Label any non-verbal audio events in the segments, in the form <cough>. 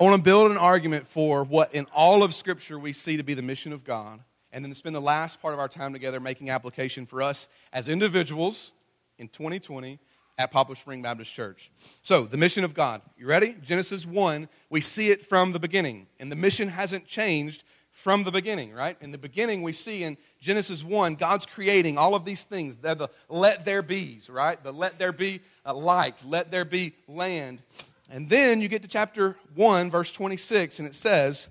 I want to build an argument for what in all of Scripture we see to be the mission of God, and then spend the last part of our time together making application for us as individuals in 2020 at Poplar Spring Baptist Church. So, the mission of God. You ready? Genesis 1, we see it from the beginning, and the mission hasn't changed from the beginning, right? In the beginning, we see in Genesis 1, God's creating all of these things. They're the let there be's, right? The let there be uh, light, let there be land. And then you get to chapter 1, verse 26, and it says,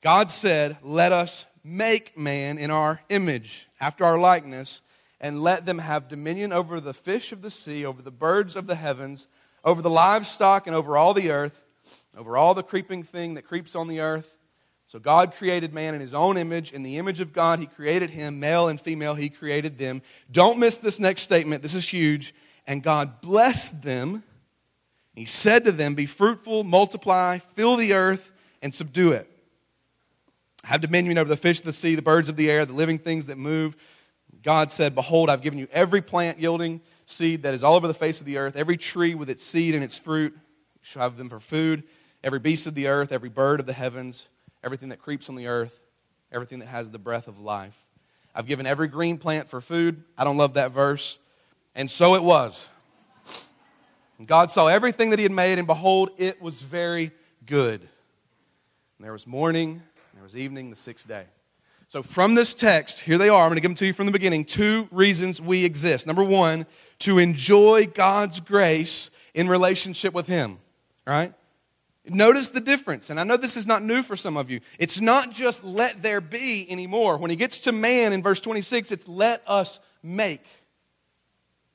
God said, Let us make man in our image, after our likeness, and let them have dominion over the fish of the sea, over the birds of the heavens, over the livestock, and over all the earth, over all the creeping thing that creeps on the earth. So God created man in his own image. In the image of God, he created him. Male and female, he created them. Don't miss this next statement. This is huge. And God blessed them. He said to them, Be fruitful, multiply, fill the earth, and subdue it. Have dominion over the fish of the sea, the birds of the air, the living things that move God said, Behold, I've given you every plant yielding seed that is all over the face of the earth, every tree with its seed and its fruit. You shall have them for food. Every beast of the earth, every bird of the heavens, everything that creeps on the earth, everything that has the breath of life. I've given every green plant for food. I don't love that verse. And so it was. God saw everything that He had made, and behold, it was very good. And there was morning, and there was evening, the sixth day. So, from this text, here they are. I'm going to give them to you from the beginning. Two reasons we exist. Number one, to enjoy God's grace in relationship with Him. right? Notice the difference. And I know this is not new for some of you. It's not just let there be anymore. When he gets to man in verse 26, it's let us make.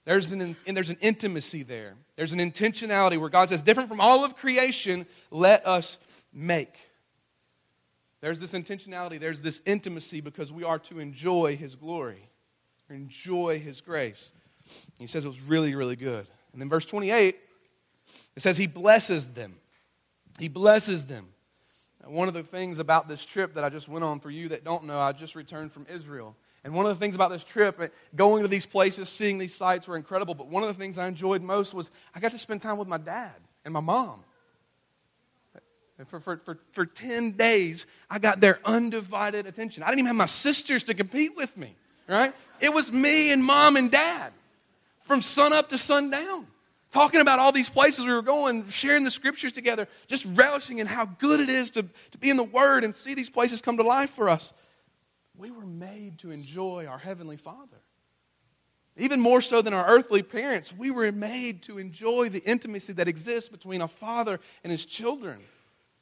There's an, there's an intimacy there. There's an intentionality where God says, different from all of creation, let us make. There's this intentionality, there's this intimacy because we are to enjoy His glory, enjoy His grace. He says it was really, really good. And then verse 28, it says He blesses them. He blesses them. Now, one of the things about this trip that I just went on, for you that don't know, I just returned from Israel. And one of the things about this trip, uh, going to these places, seeing these sites were incredible. But one of the things I enjoyed most was I got to spend time with my dad and my mom. And for, for, for, for 10 days, I got their undivided attention. I didn't even have my sisters to compete with me, right? It was me and mom and dad from sun up to sundown, talking about all these places we were going, sharing the scriptures together, just relishing in how good it is to, to be in the Word and see these places come to life for us. We were made to enjoy our Heavenly Father. Even more so than our earthly parents, we were made to enjoy the intimacy that exists between a father and his children.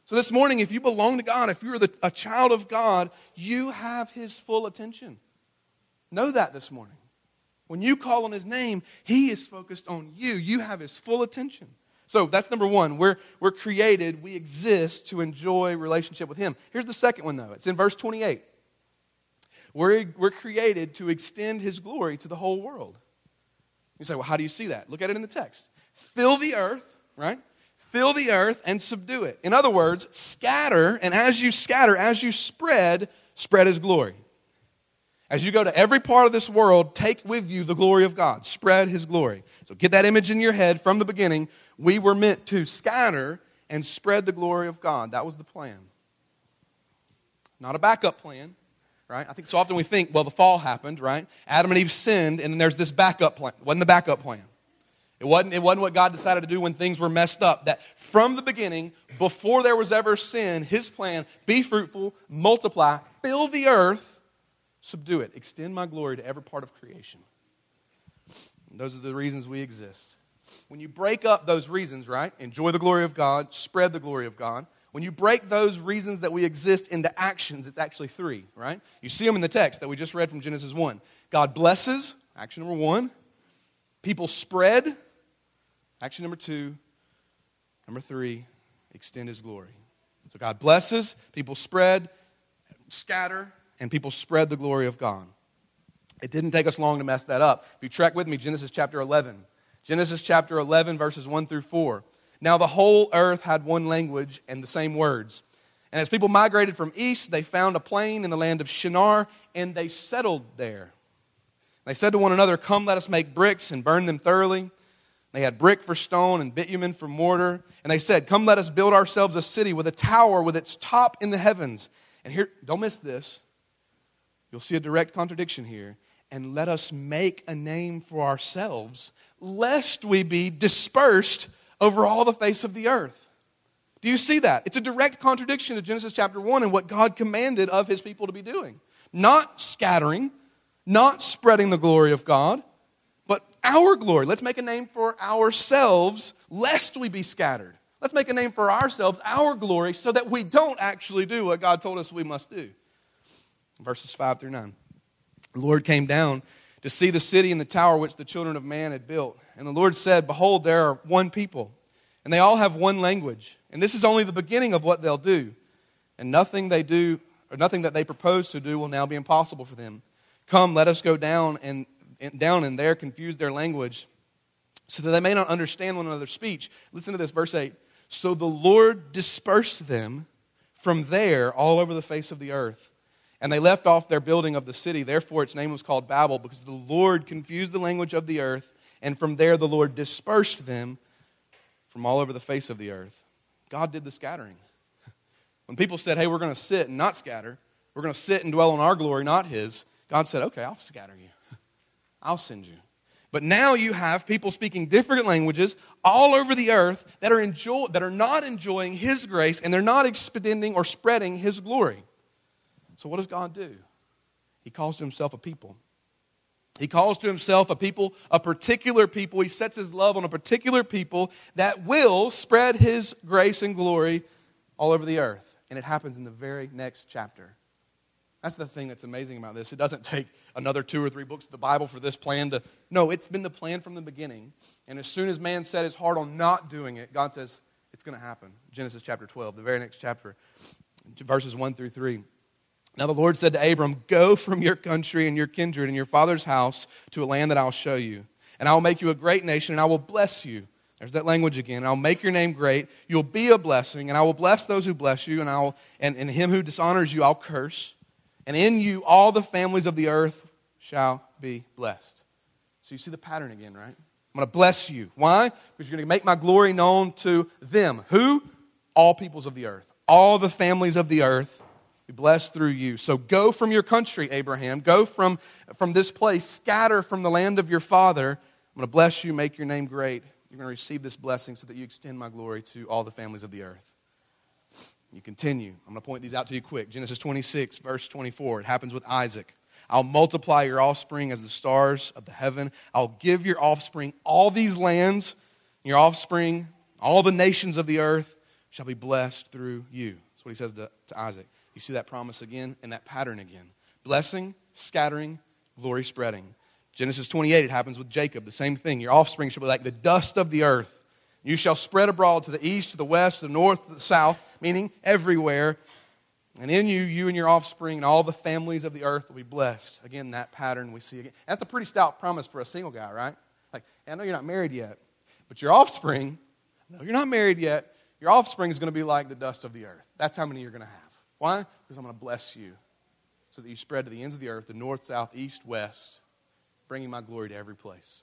So, this morning, if you belong to God, if you're a child of God, you have His full attention. Know that this morning. When you call on His name, He is focused on you. You have His full attention. So, that's number one. We're, we're created, we exist to enjoy relationship with Him. Here's the second one, though it's in verse 28. We're, we're created to extend His glory to the whole world. You say, well, how do you see that? Look at it in the text. Fill the earth, right? fill the earth and subdue it. In other words, scatter, and as you scatter, as you spread, spread his glory. As you go to every part of this world, take with you the glory of God, spread his glory. So get that image in your head from the beginning. We were meant to scatter and spread the glory of God. That was the plan. Not a backup plan, right? I think so often we think, well, the fall happened, right? Adam and Eve sinned, and then there's this backup plan. It wasn't the backup plan. It wasn't, it wasn't what God decided to do when things were messed up. That from the beginning, before there was ever sin, His plan be fruitful, multiply, fill the earth, subdue it, extend my glory to every part of creation. And those are the reasons we exist. When you break up those reasons, right? Enjoy the glory of God, spread the glory of God. When you break those reasons that we exist into actions, it's actually three, right? You see them in the text that we just read from Genesis 1. God blesses, action number one. People spread, Action number two. Number three, extend his glory. So God blesses, people spread, scatter, and people spread the glory of God. It didn't take us long to mess that up. If you track with me, Genesis chapter 11. Genesis chapter 11, verses 1 through 4. Now the whole earth had one language and the same words. And as people migrated from east, they found a plain in the land of Shinar, and they settled there. They said to one another, Come, let us make bricks and burn them thoroughly. They had brick for stone and bitumen for mortar. And they said, Come, let us build ourselves a city with a tower with its top in the heavens. And here, don't miss this. You'll see a direct contradiction here. And let us make a name for ourselves, lest we be dispersed over all the face of the earth. Do you see that? It's a direct contradiction to Genesis chapter 1 and what God commanded of his people to be doing. Not scattering, not spreading the glory of God, but our glory. Let's make a name for ourselves, lest we be scattered. Let's make a name for ourselves, our glory, so that we don't actually do what God told us we must do. Verses 5 through 9. The Lord came down to see the city and the tower which the children of man had built. And the Lord said, Behold, there are one people, and they all have one language. And this is only the beginning of what they'll do. And nothing they do, or nothing that they propose to do, will now be impossible for them. Come, let us go down and, and down and there confuse their language, so that they may not understand one another's speech. Listen to this, verse 8. So the Lord dispersed them from there all over the face of the earth and they left off their building of the city. Therefore, its name was called Babel, because the Lord confused the language of the earth, and from there the Lord dispersed them from all over the face of the earth. God did the scattering. <laughs> When people said, hey, we're going to sit and not scatter, we're going to sit and dwell on our glory, not His, God said, okay, I'll scatter you. <laughs> I'll send you. But now you have people speaking different languages all over the earth that are, enjoy- that are not enjoying His grace and they're not expending or spreading His glory. So, what does God do? He calls to himself a people. He calls to himself a people, a particular people. He sets his love on a particular people that will spread his grace and glory all over the earth. And it happens in the very next chapter. That's the thing that's amazing about this. It doesn't take another two or three books of the Bible for this plan to. No, it's been the plan from the beginning. And as soon as man set his heart on not doing it, God says, it's going to happen. Genesis chapter 12, the very next chapter, verses 1 through 3. Now the Lord said to Abram, Go from your country and your kindred and your father's house to a land that I'll show you. And I will make you a great nation, and I will bless you. There's that language again. I'll make your name great. You'll be a blessing, and I will bless those who bless you, and, I'll, and, and him who dishonors you, I'll curse. And in you, all the families of the earth shall be blessed. So you see the pattern again, right? I'm going to bless you. Why? Because you're going to make my glory known to them. Who? All peoples of the earth. All the families of the earth be blessed through you. So go from your country, Abraham. Go from, from this place. Scatter from the land of your father. I'm going to bless you, make your name great. You're going to receive this blessing so that you extend my glory to all the families of the earth. You continue. I'm going to point these out to you quick. Genesis 26, verse 24. It happens with Isaac. I'll multiply your offspring as the stars of the heaven. I'll give your offspring all these lands. Your offspring, all the nations of the earth, shall be blessed through you. That's what he says to, to Isaac. You see that promise again and that pattern again blessing, scattering, glory spreading. Genesis 28, it happens with Jacob. The same thing. Your offspring shall be like the dust of the earth. You shall spread abroad to the east, to the west, to the north, to the south, meaning everywhere. And in you, you and your offspring, and all the families of the earth will be blessed. Again, that pattern we see again. That's a pretty stout promise for a single guy, right? Like, I know you're not married yet, but your offspring, no, you're not married yet. Your offspring is going to be like the dust of the earth. That's how many you're going to have. Why? Because I'm going to bless you so that you spread to the ends of the earth, the north, south, east, west, bringing my glory to every place.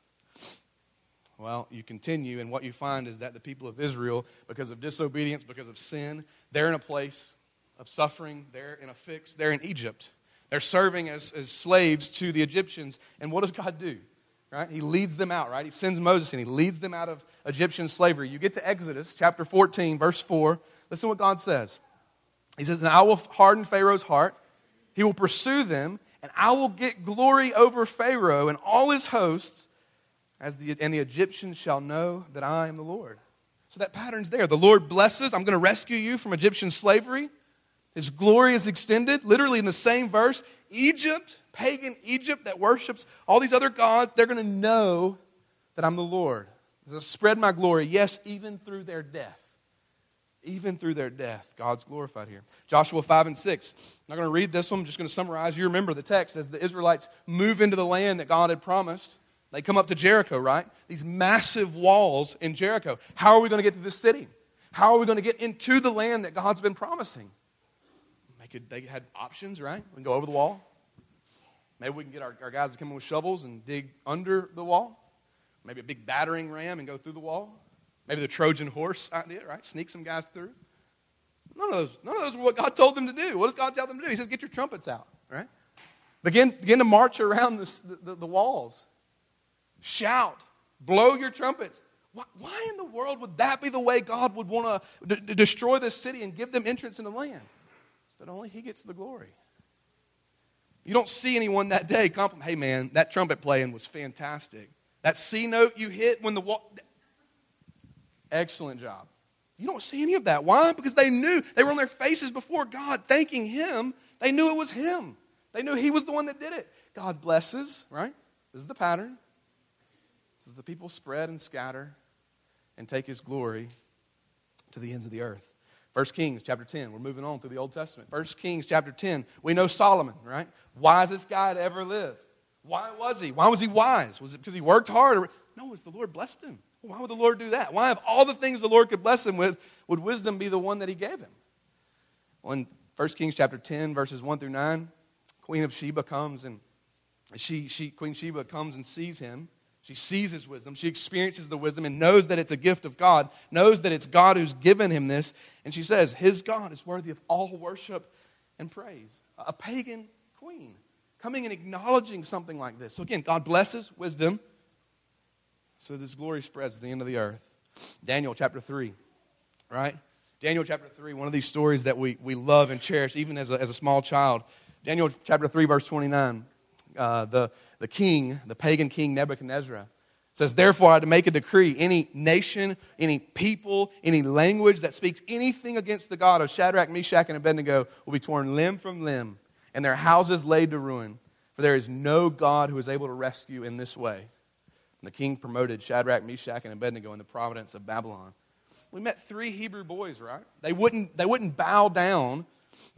Well, you continue, and what you find is that the people of Israel, because of disobedience, because of sin, they're in a place of suffering. They're in a fix. They're in Egypt. They're serving as, as slaves to the Egyptians. And what does God do? Right? He leads them out, right? He sends Moses and he leads them out of Egyptian slavery. You get to Exodus chapter 14, verse 4. Listen to what God says. He says, And I will harden Pharaoh's heart. He will pursue them, and I will get glory over Pharaoh and all his hosts, as the, and the Egyptians shall know that I am the Lord. So that pattern's there. The Lord blesses. I'm going to rescue you from Egyptian slavery. His glory is extended, literally in the same verse. Egypt, pagan Egypt that worships all these other gods, they're going to know that I'm the Lord. i spread my glory, yes, even through their death even through their death, God's glorified here. Joshua 5 and 6. I'm not going to read this one, I'm just going to summarize. You remember the text as the Israelites move into the land that God had promised. They come up to Jericho, right? These massive walls in Jericho. How are we going to get to this city? How are we going to get into the land that God's been promising? They, could, they had options, right? We can go over the wall. Maybe we can get our, our guys to come in with shovels and dig under the wall. maybe a big battering ram and go through the wall. Maybe the Trojan horse idea, right? Sneak some guys through. None of those, none of those were what God told them to do. What does God tell them to do? He says, get your trumpets out, right? Begin, begin to march around this, the, the walls. Shout. Blow your trumpets. Why, why, in the world would that be the way God would want to destroy this city and give them entrance in the land? So that only He gets the glory. You don't see anyone that day compliment, hey man, that trumpet playing was fantastic. That C note you hit when the wall. Excellent job. You don't see any of that. Why? Because they knew. They were on their faces before God thanking Him. They knew it was Him. They knew He was the one that did it. God blesses, right? This is the pattern. So the people spread and scatter and take His glory to the ends of the earth. 1 Kings chapter 10. We're moving on through the Old Testament. 1 Kings chapter 10. We know Solomon, right? Wisest guy to ever live. Why was he? Why was he wise? Was it because he worked hard? Or, no, it was the Lord blessed him. Why would the Lord do that? Why, of all the things the Lord could bless him with, would wisdom be the one that he gave him? Well, in 1 Kings chapter 10, verses 1 through 9, Queen of Sheba comes and she, she, Queen Sheba comes and sees him. She sees his wisdom. She experiences the wisdom and knows that it's a gift of God, knows that it's God who's given him this. And she says, His God is worthy of all worship and praise. A pagan queen coming and acknowledging something like this. So again, God blesses wisdom so this glory spreads to the end of the earth. Daniel chapter 3, right? Daniel chapter 3, one of these stories that we, we love and cherish even as a, as a small child. Daniel chapter 3, verse 29. Uh, the, the king, the pagan king Nebuchadnezzar, says, Therefore, I had to make a decree any nation, any people, any language that speaks anything against the God of Shadrach, Meshach, and Abednego will be torn limb from limb, and their houses laid to ruin. For there is no God who is able to rescue in this way. And the king promoted Shadrach, Meshach, and Abednego in the providence of Babylon. We met three Hebrew boys, right? They wouldn't, they wouldn't bow down,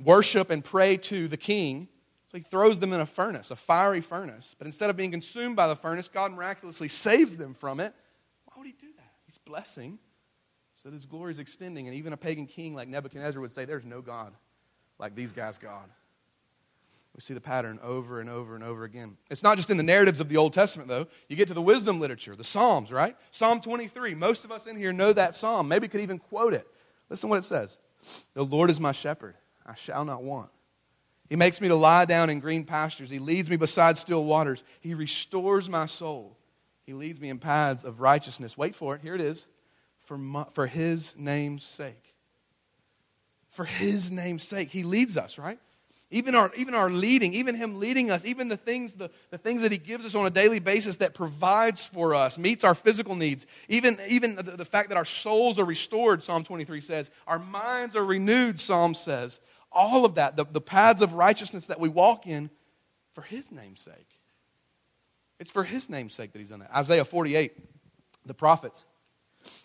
worship, and pray to the king. So he throws them in a furnace, a fiery furnace. But instead of being consumed by the furnace, God miraculously saves them from it. Why would he do that? He's blessing so that his glory is extending. And even a pagan king like Nebuchadnezzar would say, There's no God like these guys' God. We see the pattern over and over and over again. It's not just in the narratives of the Old Testament, though. You get to the wisdom literature, the Psalms, right? Psalm 23. Most of us in here know that psalm, maybe could even quote it. Listen to what it says The Lord is my shepherd, I shall not want. He makes me to lie down in green pastures. He leads me beside still waters. He restores my soul. He leads me in paths of righteousness. Wait for it. Here it is. For, my, for his name's sake. For his name's sake. He leads us, right? Even our, even our leading, even Him leading us, even the things, the, the things that He gives us on a daily basis that provides for us, meets our physical needs, even, even the, the fact that our souls are restored, Psalm 23 says, our minds are renewed, Psalm says. All of that, the, the paths of righteousness that we walk in, for His name's sake. It's for His name's sake that He's done that. Isaiah 48, the prophets.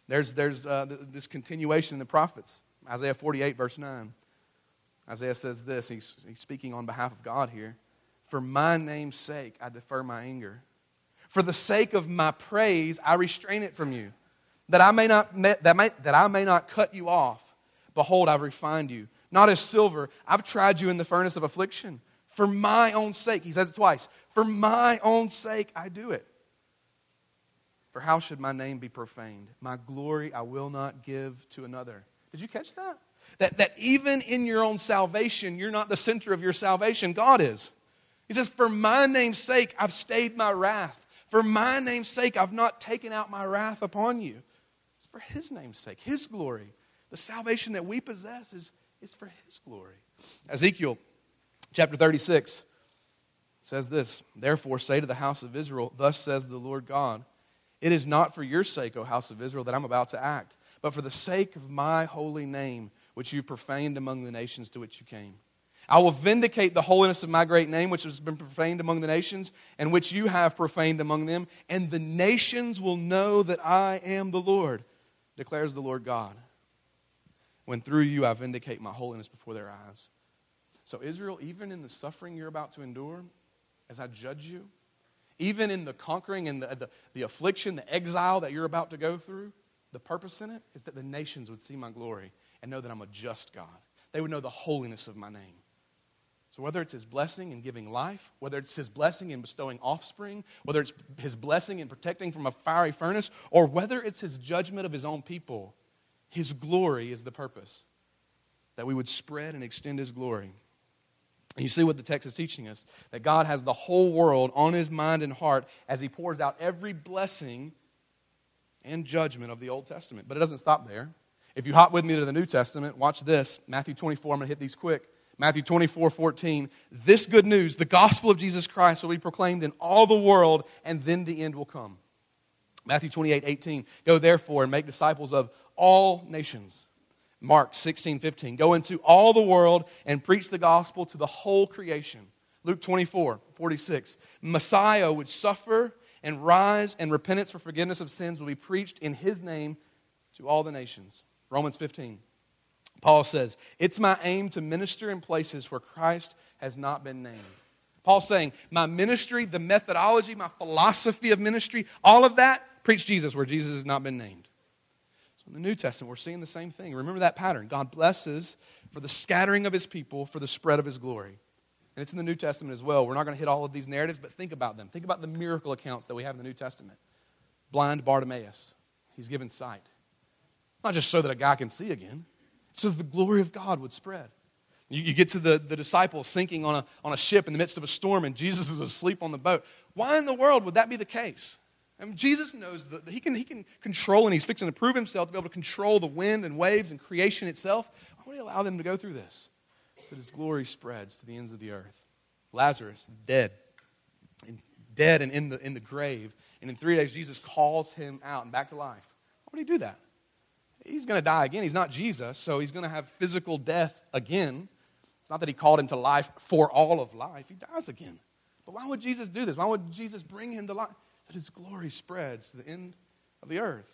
There's, there's uh, this continuation in the prophets. Isaiah 48, verse 9. Isaiah says this, he's, he's speaking on behalf of God here. For my name's sake, I defer my anger. For the sake of my praise, I restrain it from you, that I may not, that, may, that I may not cut you off. Behold, I've refined you. Not as silver, I've tried you in the furnace of affliction. For my own sake, he says it twice. For my own sake, I do it. For how should my name be profaned? My glory I will not give to another. Did you catch that? That, that even in your own salvation, you're not the center of your salvation, God is. He says, For my name's sake, I've stayed my wrath. For my name's sake, I've not taken out my wrath upon you. It's for His name's sake, His glory. The salvation that we possess is, is for His glory. Ezekiel chapter 36 says this Therefore, say to the house of Israel, Thus says the Lord God, It is not for your sake, O house of Israel, that I'm about to act, but for the sake of my holy name which you profaned among the nations to which you came. I will vindicate the holiness of my great name, which has been profaned among the nations, and which you have profaned among them, and the nations will know that I am the Lord, declares the Lord God, when through you I vindicate my holiness before their eyes. So, Israel, even in the suffering you're about to endure, as I judge you, even in the conquering and the, the, the affliction, the exile that you're about to go through, the purpose in it is that the nations would see my glory and know that I'm a just God. They would know the holiness of my name. So, whether it's his blessing in giving life, whether it's his blessing in bestowing offspring, whether it's his blessing in protecting from a fiery furnace, or whether it's his judgment of his own people, his glory is the purpose. That we would spread and extend his glory. And you see what the text is teaching us that God has the whole world on his mind and heart as he pours out every blessing and judgment of the Old Testament. But it doesn't stop there. If you hop with me to the New Testament, watch this Matthew 24. I'm going to hit these quick. Matthew 24, 14. This good news, the gospel of Jesus Christ, will be proclaimed in all the world, and then the end will come. Matthew 28, 18. Go therefore and make disciples of all nations. Mark 16, 15. Go into all the world and preach the gospel to the whole creation. Luke 24, 46. Messiah would suffer and rise, and repentance for forgiveness of sins will be preached in his name to all the nations. Romans 15. Paul says, It's my aim to minister in places where Christ has not been named. Paul's saying, My ministry, the methodology, my philosophy of ministry, all of that, preach Jesus where Jesus has not been named. So in the New Testament, we're seeing the same thing. Remember that pattern. God blesses for the scattering of his people, for the spread of his glory. And it's in the New Testament as well. We're not going to hit all of these narratives, but think about them. Think about the miracle accounts that we have in the New Testament. Blind Bartimaeus, he's given sight. Not just so that a guy can see again, so that the glory of God would spread. You, you get to the, the disciples sinking on a, on a ship in the midst of a storm, and Jesus is asleep on the boat. Why in the world would that be the case? I mean, Jesus knows that he can, he can control, and he's fixing to prove himself to be able to control the wind and waves and creation itself. Why would he allow them to go through this? So that his glory spreads to the ends of the earth. Lazarus, dead, and dead and in the, in the grave. And in three days, Jesus calls him out and back to life. Why would he do that? He's going to die again. He's not Jesus, so he's going to have physical death again. It's not that he called him to life for all of life, he dies again. But why would Jesus do this? Why would Jesus bring him to life? That his glory spreads to the end of the earth.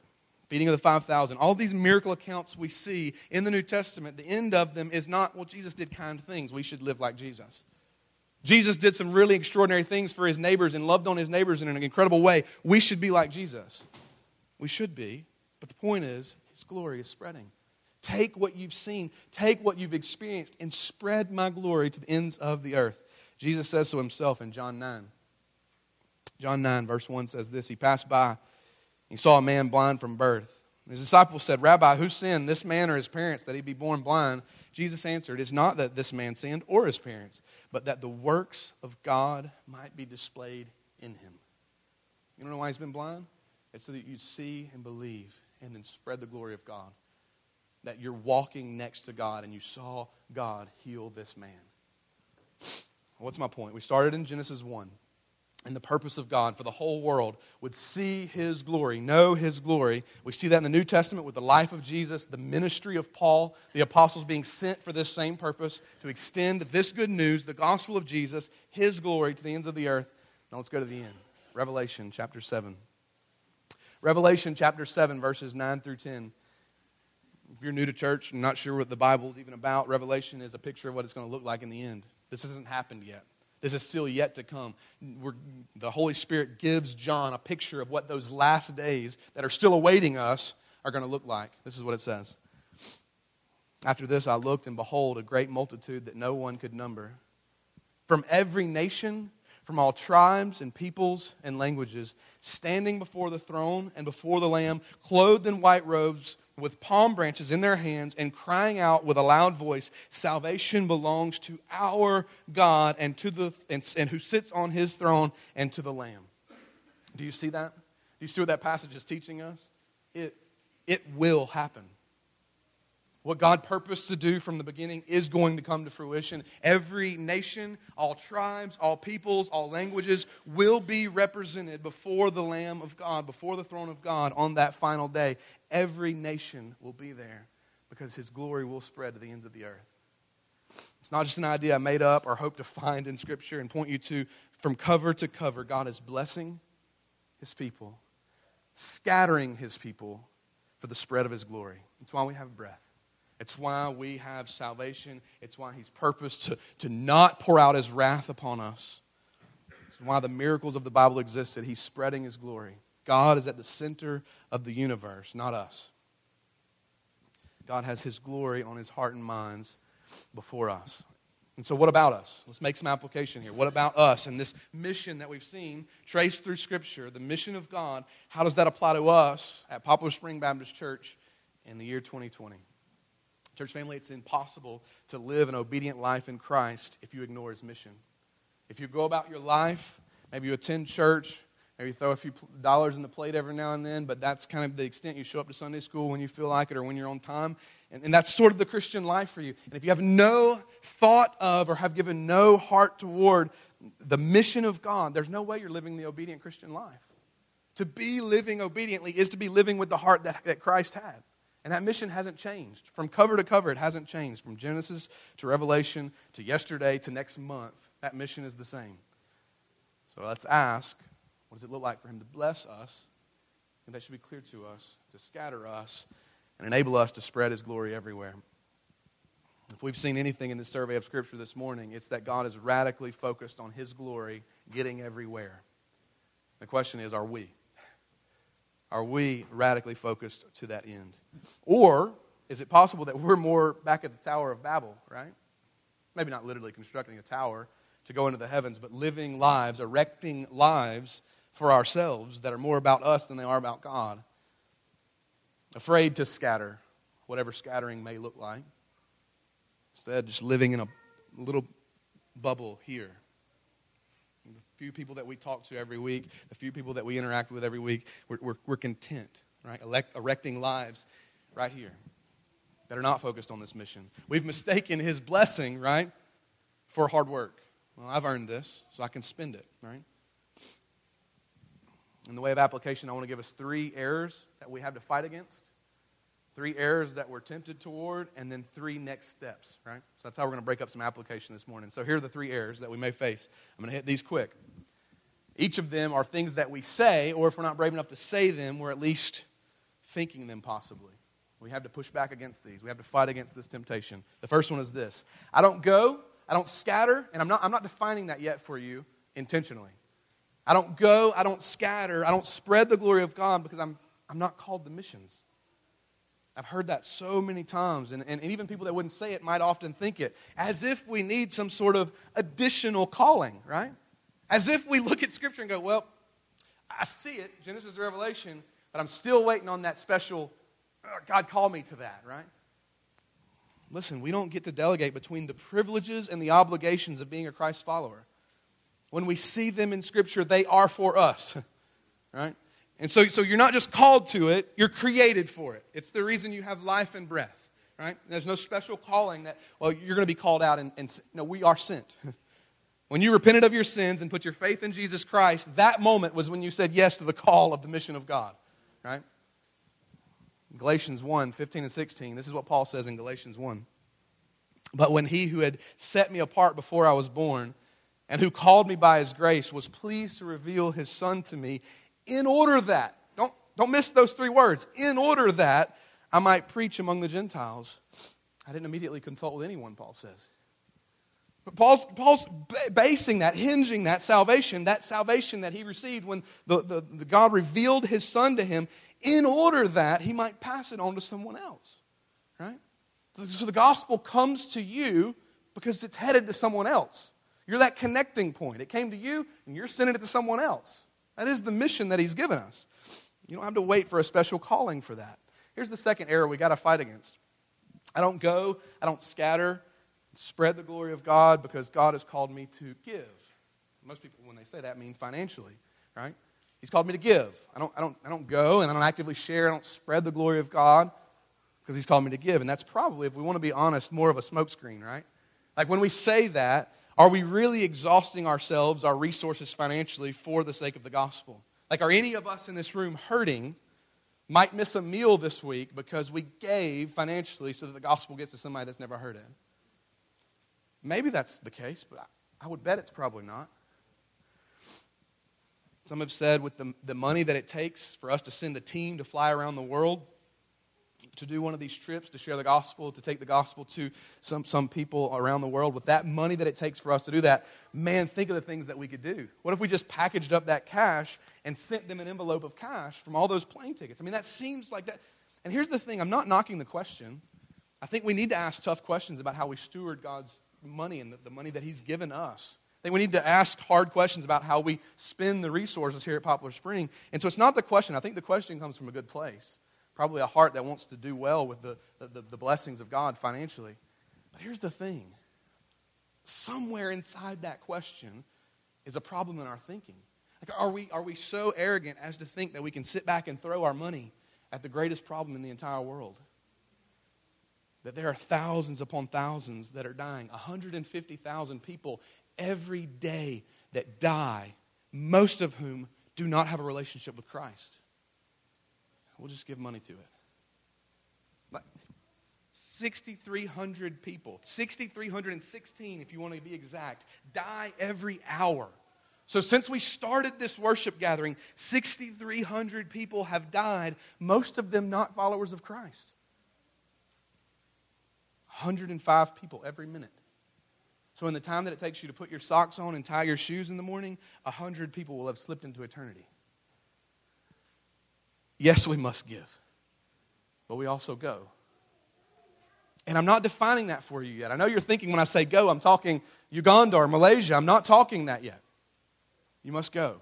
Feeding of the 5,000. All these miracle accounts we see in the New Testament, the end of them is not, well, Jesus did kind things. We should live like Jesus. Jesus did some really extraordinary things for his neighbors and loved on his neighbors in an incredible way. We should be like Jesus. We should be. But the point is, his glory is spreading. Take what you've seen, take what you've experienced, and spread my glory to the ends of the earth. Jesus says so himself in John 9. John 9, verse 1 says this He passed by, he saw a man blind from birth. His disciples said, Rabbi, who sinned, this man or his parents, that he be born blind? Jesus answered, It's not that this man sinned or his parents, but that the works of God might be displayed in him. You don't know why he's been blind? It's so that you'd see and believe and then spread the glory of God. That you're walking next to God and you saw God heal this man. What's my point? We started in Genesis 1 and the purpose of God for the whole world would see his glory, know his glory. We see that in the New Testament with the life of Jesus, the ministry of Paul, the apostles being sent for this same purpose to extend this good news, the gospel of Jesus, his glory to the ends of the earth. Now let's go to the end. Revelation chapter 7. Revelation chapter 7, verses 9 through 10. If you're new to church and not sure what the Bible is even about, Revelation is a picture of what it's going to look like in the end. This hasn't happened yet. This is still yet to come. We're, the Holy Spirit gives John a picture of what those last days that are still awaiting us are going to look like. This is what it says. After this, I looked, and behold, a great multitude that no one could number. From every nation from all tribes and peoples and languages, standing before the throne and before the Lamb, clothed in white robes, with palm branches in their hands, and crying out with a loud voice, Salvation belongs to our God and, to the, and, and who sits on his throne and to the Lamb. Do you see that? Do you see what that passage is teaching us? It, it will happen. What God purposed to do from the beginning is going to come to fruition. Every nation, all tribes, all peoples, all languages will be represented before the Lamb of God, before the throne of God on that final day. Every nation will be there because his glory will spread to the ends of the earth. It's not just an idea I made up or hope to find in Scripture and point you to. From cover to cover, God is blessing his people, scattering his people for the spread of his glory. That's why we have breath. It's why we have salvation. It's why He's purposed to, to not pour out His wrath upon us. It's why the miracles of the Bible existed. He's spreading His glory. God is at the center of the universe, not us. God has His glory on His heart and minds before us. And so, what about us? Let's make some application here. What about us and this mission that we've seen traced through Scripture, the mission of God? How does that apply to us at Poplar Spring Baptist Church in the year 2020? Church family, it's impossible to live an obedient life in Christ if you ignore his mission. If you go about your life, maybe you attend church, maybe you throw a few dollars in the plate every now and then, but that's kind of the extent you show up to Sunday school when you feel like it or when you're on time. And, and that's sort of the Christian life for you. And if you have no thought of or have given no heart toward the mission of God, there's no way you're living the obedient Christian life. To be living obediently is to be living with the heart that, that Christ had. And that mission hasn't changed. From cover to cover, it hasn't changed. From Genesis to Revelation to yesterday to next month, that mission is the same. So let's ask what does it look like for Him to bless us? And that should be clear to us, to scatter us, and enable us to spread His glory everywhere. If we've seen anything in this survey of Scripture this morning, it's that God is radically focused on His glory getting everywhere. The question is, are we? Are we radically focused to that end? Or is it possible that we're more back at the Tower of Babel, right? Maybe not literally constructing a tower to go into the heavens, but living lives, erecting lives for ourselves that are more about us than they are about God. Afraid to scatter, whatever scattering may look like. Instead, just living in a little bubble here few people that we talk to every week, the few people that we interact with every week, we're, we're, we're content, right? Elect, erecting lives right here that are not focused on this mission. We've mistaken his blessing, right, for hard work. Well, I've earned this, so I can spend it, right? In the way of application, I want to give us three errors that we have to fight against three errors that we're tempted toward, and then three next steps, right? So that's how we're going to break up some application this morning. So here are the three errors that we may face. I'm going to hit these quick. Each of them are things that we say, or if we're not brave enough to say them, we're at least thinking them possibly. We have to push back against these. We have to fight against this temptation. The first one is this I don't go, I don't scatter, and I'm not, I'm not defining that yet for you intentionally. I don't go, I don't scatter, I don't spread the glory of God because I'm, I'm not called to missions. I've heard that so many times, and, and even people that wouldn't say it might often think it, as if we need some sort of additional calling, right? As if we look at Scripture and go, well, I see it, Genesis Revelation, but I'm still waiting on that special, oh, God called me to that, right? Listen, we don't get to delegate between the privileges and the obligations of being a Christ follower. When we see them in Scripture, they are for us, <laughs> right? And so, so you're not just called to it, you're created for it. It's the reason you have life and breath, right? There's no special calling that, well, you're going to be called out and, and no, we are sent. <laughs> When you repented of your sins and put your faith in Jesus Christ, that moment was when you said yes to the call of the mission of God, right? Galatians 1 15 and 16. This is what Paul says in Galatians 1. But when he who had set me apart before I was born and who called me by his grace was pleased to reveal his son to me in order that, don't, don't miss those three words, in order that I might preach among the Gentiles. I didn't immediately consult with anyone, Paul says. But Paul's, Paul's basing that, hinging that salvation, that salvation that he received when the, the, the God revealed his son to him, in order that he might pass it on to someone else. Right? So the gospel comes to you because it's headed to someone else. You're that connecting point. It came to you, and you're sending it to someone else. That is the mission that he's given us. You don't have to wait for a special calling for that. Here's the second error we got to fight against I don't go, I don't scatter, spread the glory of God because God has called me to give. Most people, when they say that, mean financially, right? He's called me to give. I don't, I don't, I don't go and I don't actively share, I don't spread the glory of God because He's called me to give. And that's probably, if we want to be honest, more of a smokescreen, right? Like when we say that, are we really exhausting ourselves, our resources financially for the sake of the gospel? Like, are any of us in this room hurting, might miss a meal this week because we gave financially so that the gospel gets to somebody that's never heard it? Maybe that's the case, but I would bet it's probably not. Some have said with the, the money that it takes for us to send a team to fly around the world, to do one of these trips to share the gospel, to take the gospel to some, some people around the world, with that money that it takes for us to do that, man, think of the things that we could do. What if we just packaged up that cash and sent them an envelope of cash from all those plane tickets? I mean, that seems like that. And here's the thing I'm not knocking the question. I think we need to ask tough questions about how we steward God's money and the, the money that He's given us. I think we need to ask hard questions about how we spend the resources here at Poplar Spring. And so it's not the question. I think the question comes from a good place. Probably a heart that wants to do well with the, the, the blessings of God financially. But here's the thing somewhere inside that question is a problem in our thinking. Like, are we, are we so arrogant as to think that we can sit back and throw our money at the greatest problem in the entire world? That there are thousands upon thousands that are dying, 150,000 people every day that die, most of whom do not have a relationship with Christ. We'll just give money to it. Like 6,300 people, 6,316 if you want to be exact, die every hour. So, since we started this worship gathering, 6,300 people have died, most of them not followers of Christ. 105 people every minute. So, in the time that it takes you to put your socks on and tie your shoes in the morning, 100 people will have slipped into eternity. Yes, we must give, but we also go. And I'm not defining that for you yet. I know you're thinking when I say go, I'm talking Uganda or Malaysia. I'm not talking that yet. You must go.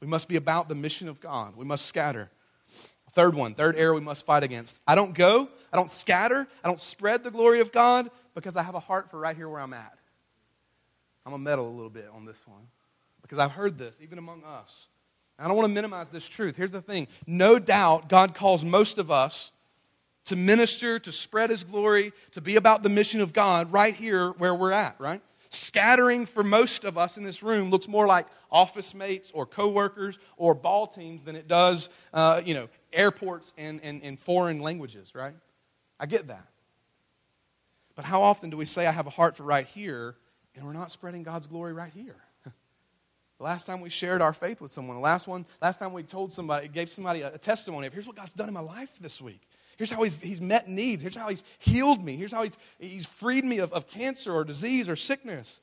We must be about the mission of God. We must scatter. Third one, third error we must fight against. I don't go, I don't scatter, I don't spread the glory of God because I have a heart for right here where I'm at. I'm going to meddle a little bit on this one because I've heard this even among us. I don't want to minimize this truth. Here's the thing no doubt, God calls most of us to minister, to spread His glory, to be about the mission of God right here where we're at, right? Scattering for most of us in this room looks more like office mates or coworkers or ball teams than it does, uh, you know, airports and, and, and foreign languages, right? I get that. But how often do we say, I have a heart for right here, and we're not spreading God's glory right here? <laughs> the last time we shared our faith with someone, the last one, last time we told somebody, gave somebody a, a testimony of, here's what God's done in my life this week. Here's how he's, he's met needs. Here's how he's healed me. Here's how he's, he's freed me of, of cancer or disease or sickness.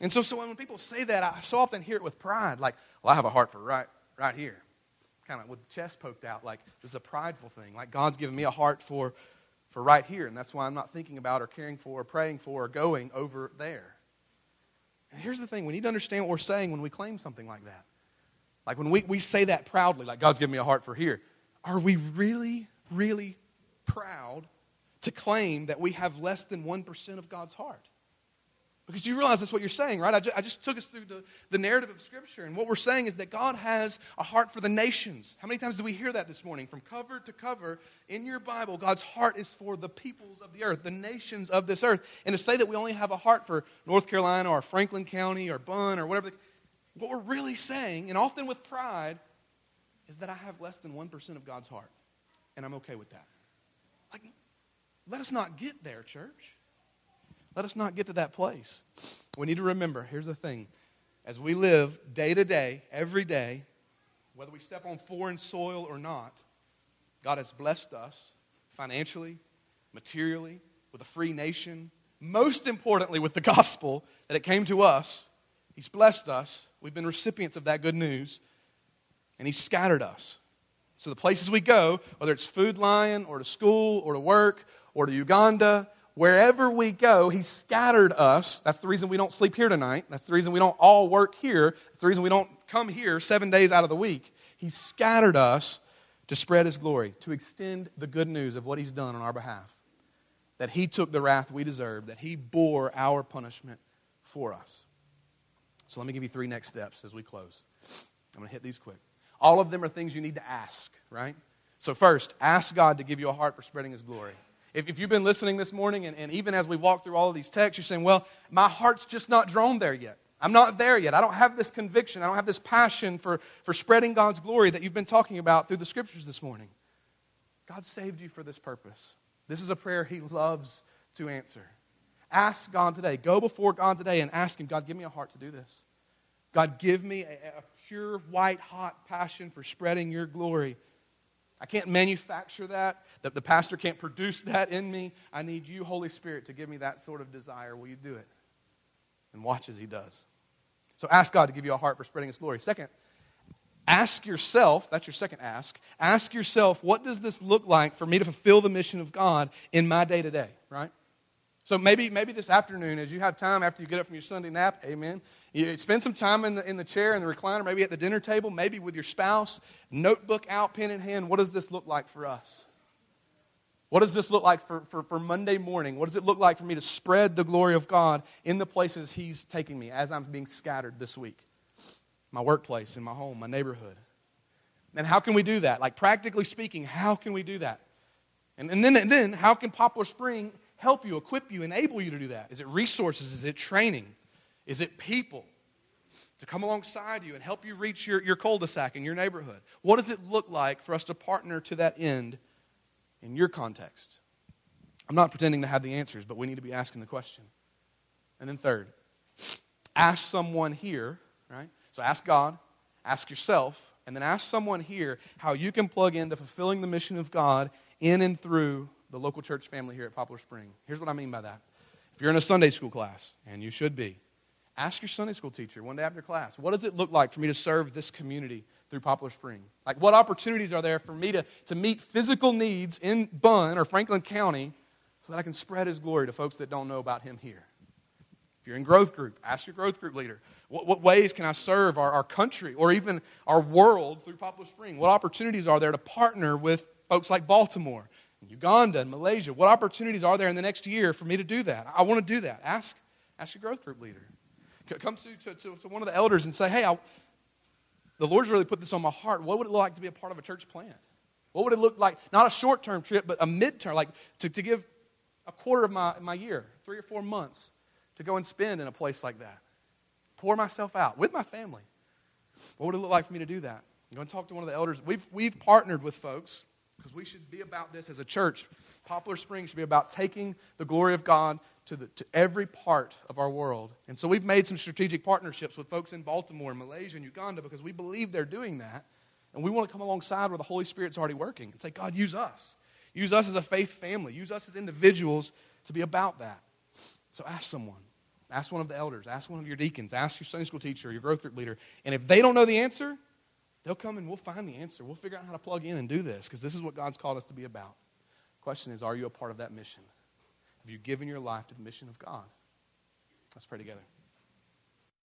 And so, so when people say that, I so often hear it with pride, like, well, I have a heart for right, right here kind of with the chest poked out, like this is a prideful thing. Like God's given me a heart for, for right here, and that's why I'm not thinking about or caring for or praying for or going over there. And here's the thing we need to understand what we're saying when we claim something like that. Like when we, we say that proudly, like God's given me a heart for here, are we really, really proud to claim that we have less than 1% of God's heart? Because you realize that's what you're saying, right? I just, I just took us through the, the narrative of Scripture. And what we're saying is that God has a heart for the nations. How many times do we hear that this morning? From cover to cover in your Bible, God's heart is for the peoples of the earth, the nations of this earth. And to say that we only have a heart for North Carolina or Franklin County or Bunn or whatever, what we're really saying, and often with pride, is that I have less than 1% of God's heart. And I'm okay with that. Like, let us not get there, church. Let us not get to that place. We need to remember here's the thing as we live day to day, every day, whether we step on foreign soil or not, God has blessed us financially, materially, with a free nation, most importantly, with the gospel that it came to us. He's blessed us. We've been recipients of that good news, and He's scattered us. So, the places we go, whether it's Food Lion or to school or to work or to Uganda wherever we go, He scattered us. That's the reason we don't sleep here tonight. That's the reason we don't all work here. That's the reason we don't come here seven days out of the week. He scattered us to spread His glory, to extend the good news of what He's done on our behalf. That He took the wrath we deserve, that He bore our punishment for us. So let me give you three next steps as we close. I'm going to hit these quick. All of them are things you need to ask, right? So, first, ask God to give you a heart for spreading His glory. If, if you've been listening this morning, and, and even as we walk through all of these texts, you're saying, well, my heart's just not drawn there yet. I'm not there yet. I don't have this conviction. I don't have this passion for, for spreading God's glory that you've been talking about through the scriptures this morning. God saved you for this purpose. This is a prayer He loves to answer. Ask God today. Go before God today and ask Him, God, give me a heart to do this. God, give me a, a pure, white, hot passion for spreading your glory. I can't manufacture that that the pastor can't produce that in me. I need you, Holy Spirit, to give me that sort of desire. Will you do it? And watch as He does. So ask God to give you a heart for spreading His glory. Second, ask yourself that's your second ask ask yourself what does this look like for me to fulfill the mission of god in my day to day right So maybe, maybe this afternoon, as you have time after you get up from your Sunday nap, amen, you spend some time in the, in the chair, in the recliner, maybe at the dinner table, maybe with your spouse, notebook out, pen in hand. What does this look like for us? What does this look like for, for, for Monday morning? What does it look like for me to spread the glory of God in the places He's taking me as I'm being scattered this week? My workplace, in my home, my neighborhood. And how can we do that? Like, practically speaking, how can we do that? And, and, then, and then, how can Poplar Spring help you, equip you, enable you to do that? Is it resources? Is it training? Is it people to come alongside you and help you reach your, your cul de sac in your neighborhood? What does it look like for us to partner to that end in your context? I'm not pretending to have the answers, but we need to be asking the question. And then, third, ask someone here, right? So ask God, ask yourself, and then ask someone here how you can plug into fulfilling the mission of God in and through the local church family here at Poplar Spring. Here's what I mean by that. If you're in a Sunday school class, and you should be, ask your Sunday school teacher one day after class, what does it look like for me to serve this community through Poplar Spring? Like, what opportunities are there for me to, to meet physical needs in Bunn or Franklin County so that I can spread his glory to folks that don't know about him here? If you're in growth group, ask your growth group leader, what, what ways can I serve our, our country or even our world through Poplar Spring? What opportunities are there to partner with folks like Baltimore, and Uganda, and Malaysia? What opportunities are there in the next year for me to do that? I want to do that. Ask, ask your growth group leader. Come to, to, to one of the elders and say, hey, I, the Lord's really put this on my heart. What would it look like to be a part of a church plant? What would it look like? Not a short term trip, but a mid-term, like to, to give a quarter of my, my year, three or four months, to go and spend in a place like that. Pour myself out with my family. What would it look like for me to do that? Go and talk to one of the elders. We've, we've partnered with folks because we should be about this as a church. Poplar Springs should be about taking the glory of God to, the, to every part of our world. And so we've made some strategic partnerships with folks in Baltimore, Malaysia, and Uganda because we believe they're doing that. And we want to come alongside where the Holy Spirit's already working and say, God, use us. Use us as a faith family. Use us as individuals to be about that. So ask someone. Ask one of the elders. Ask one of your deacons. Ask your Sunday school teacher, your growth group leader. And if they don't know the answer, they'll come and we'll find the answer. We'll figure out how to plug in and do this because this is what God's called us to be about. Question is, are you a part of that mission? Have you given your life to the mission of God? Let's pray together.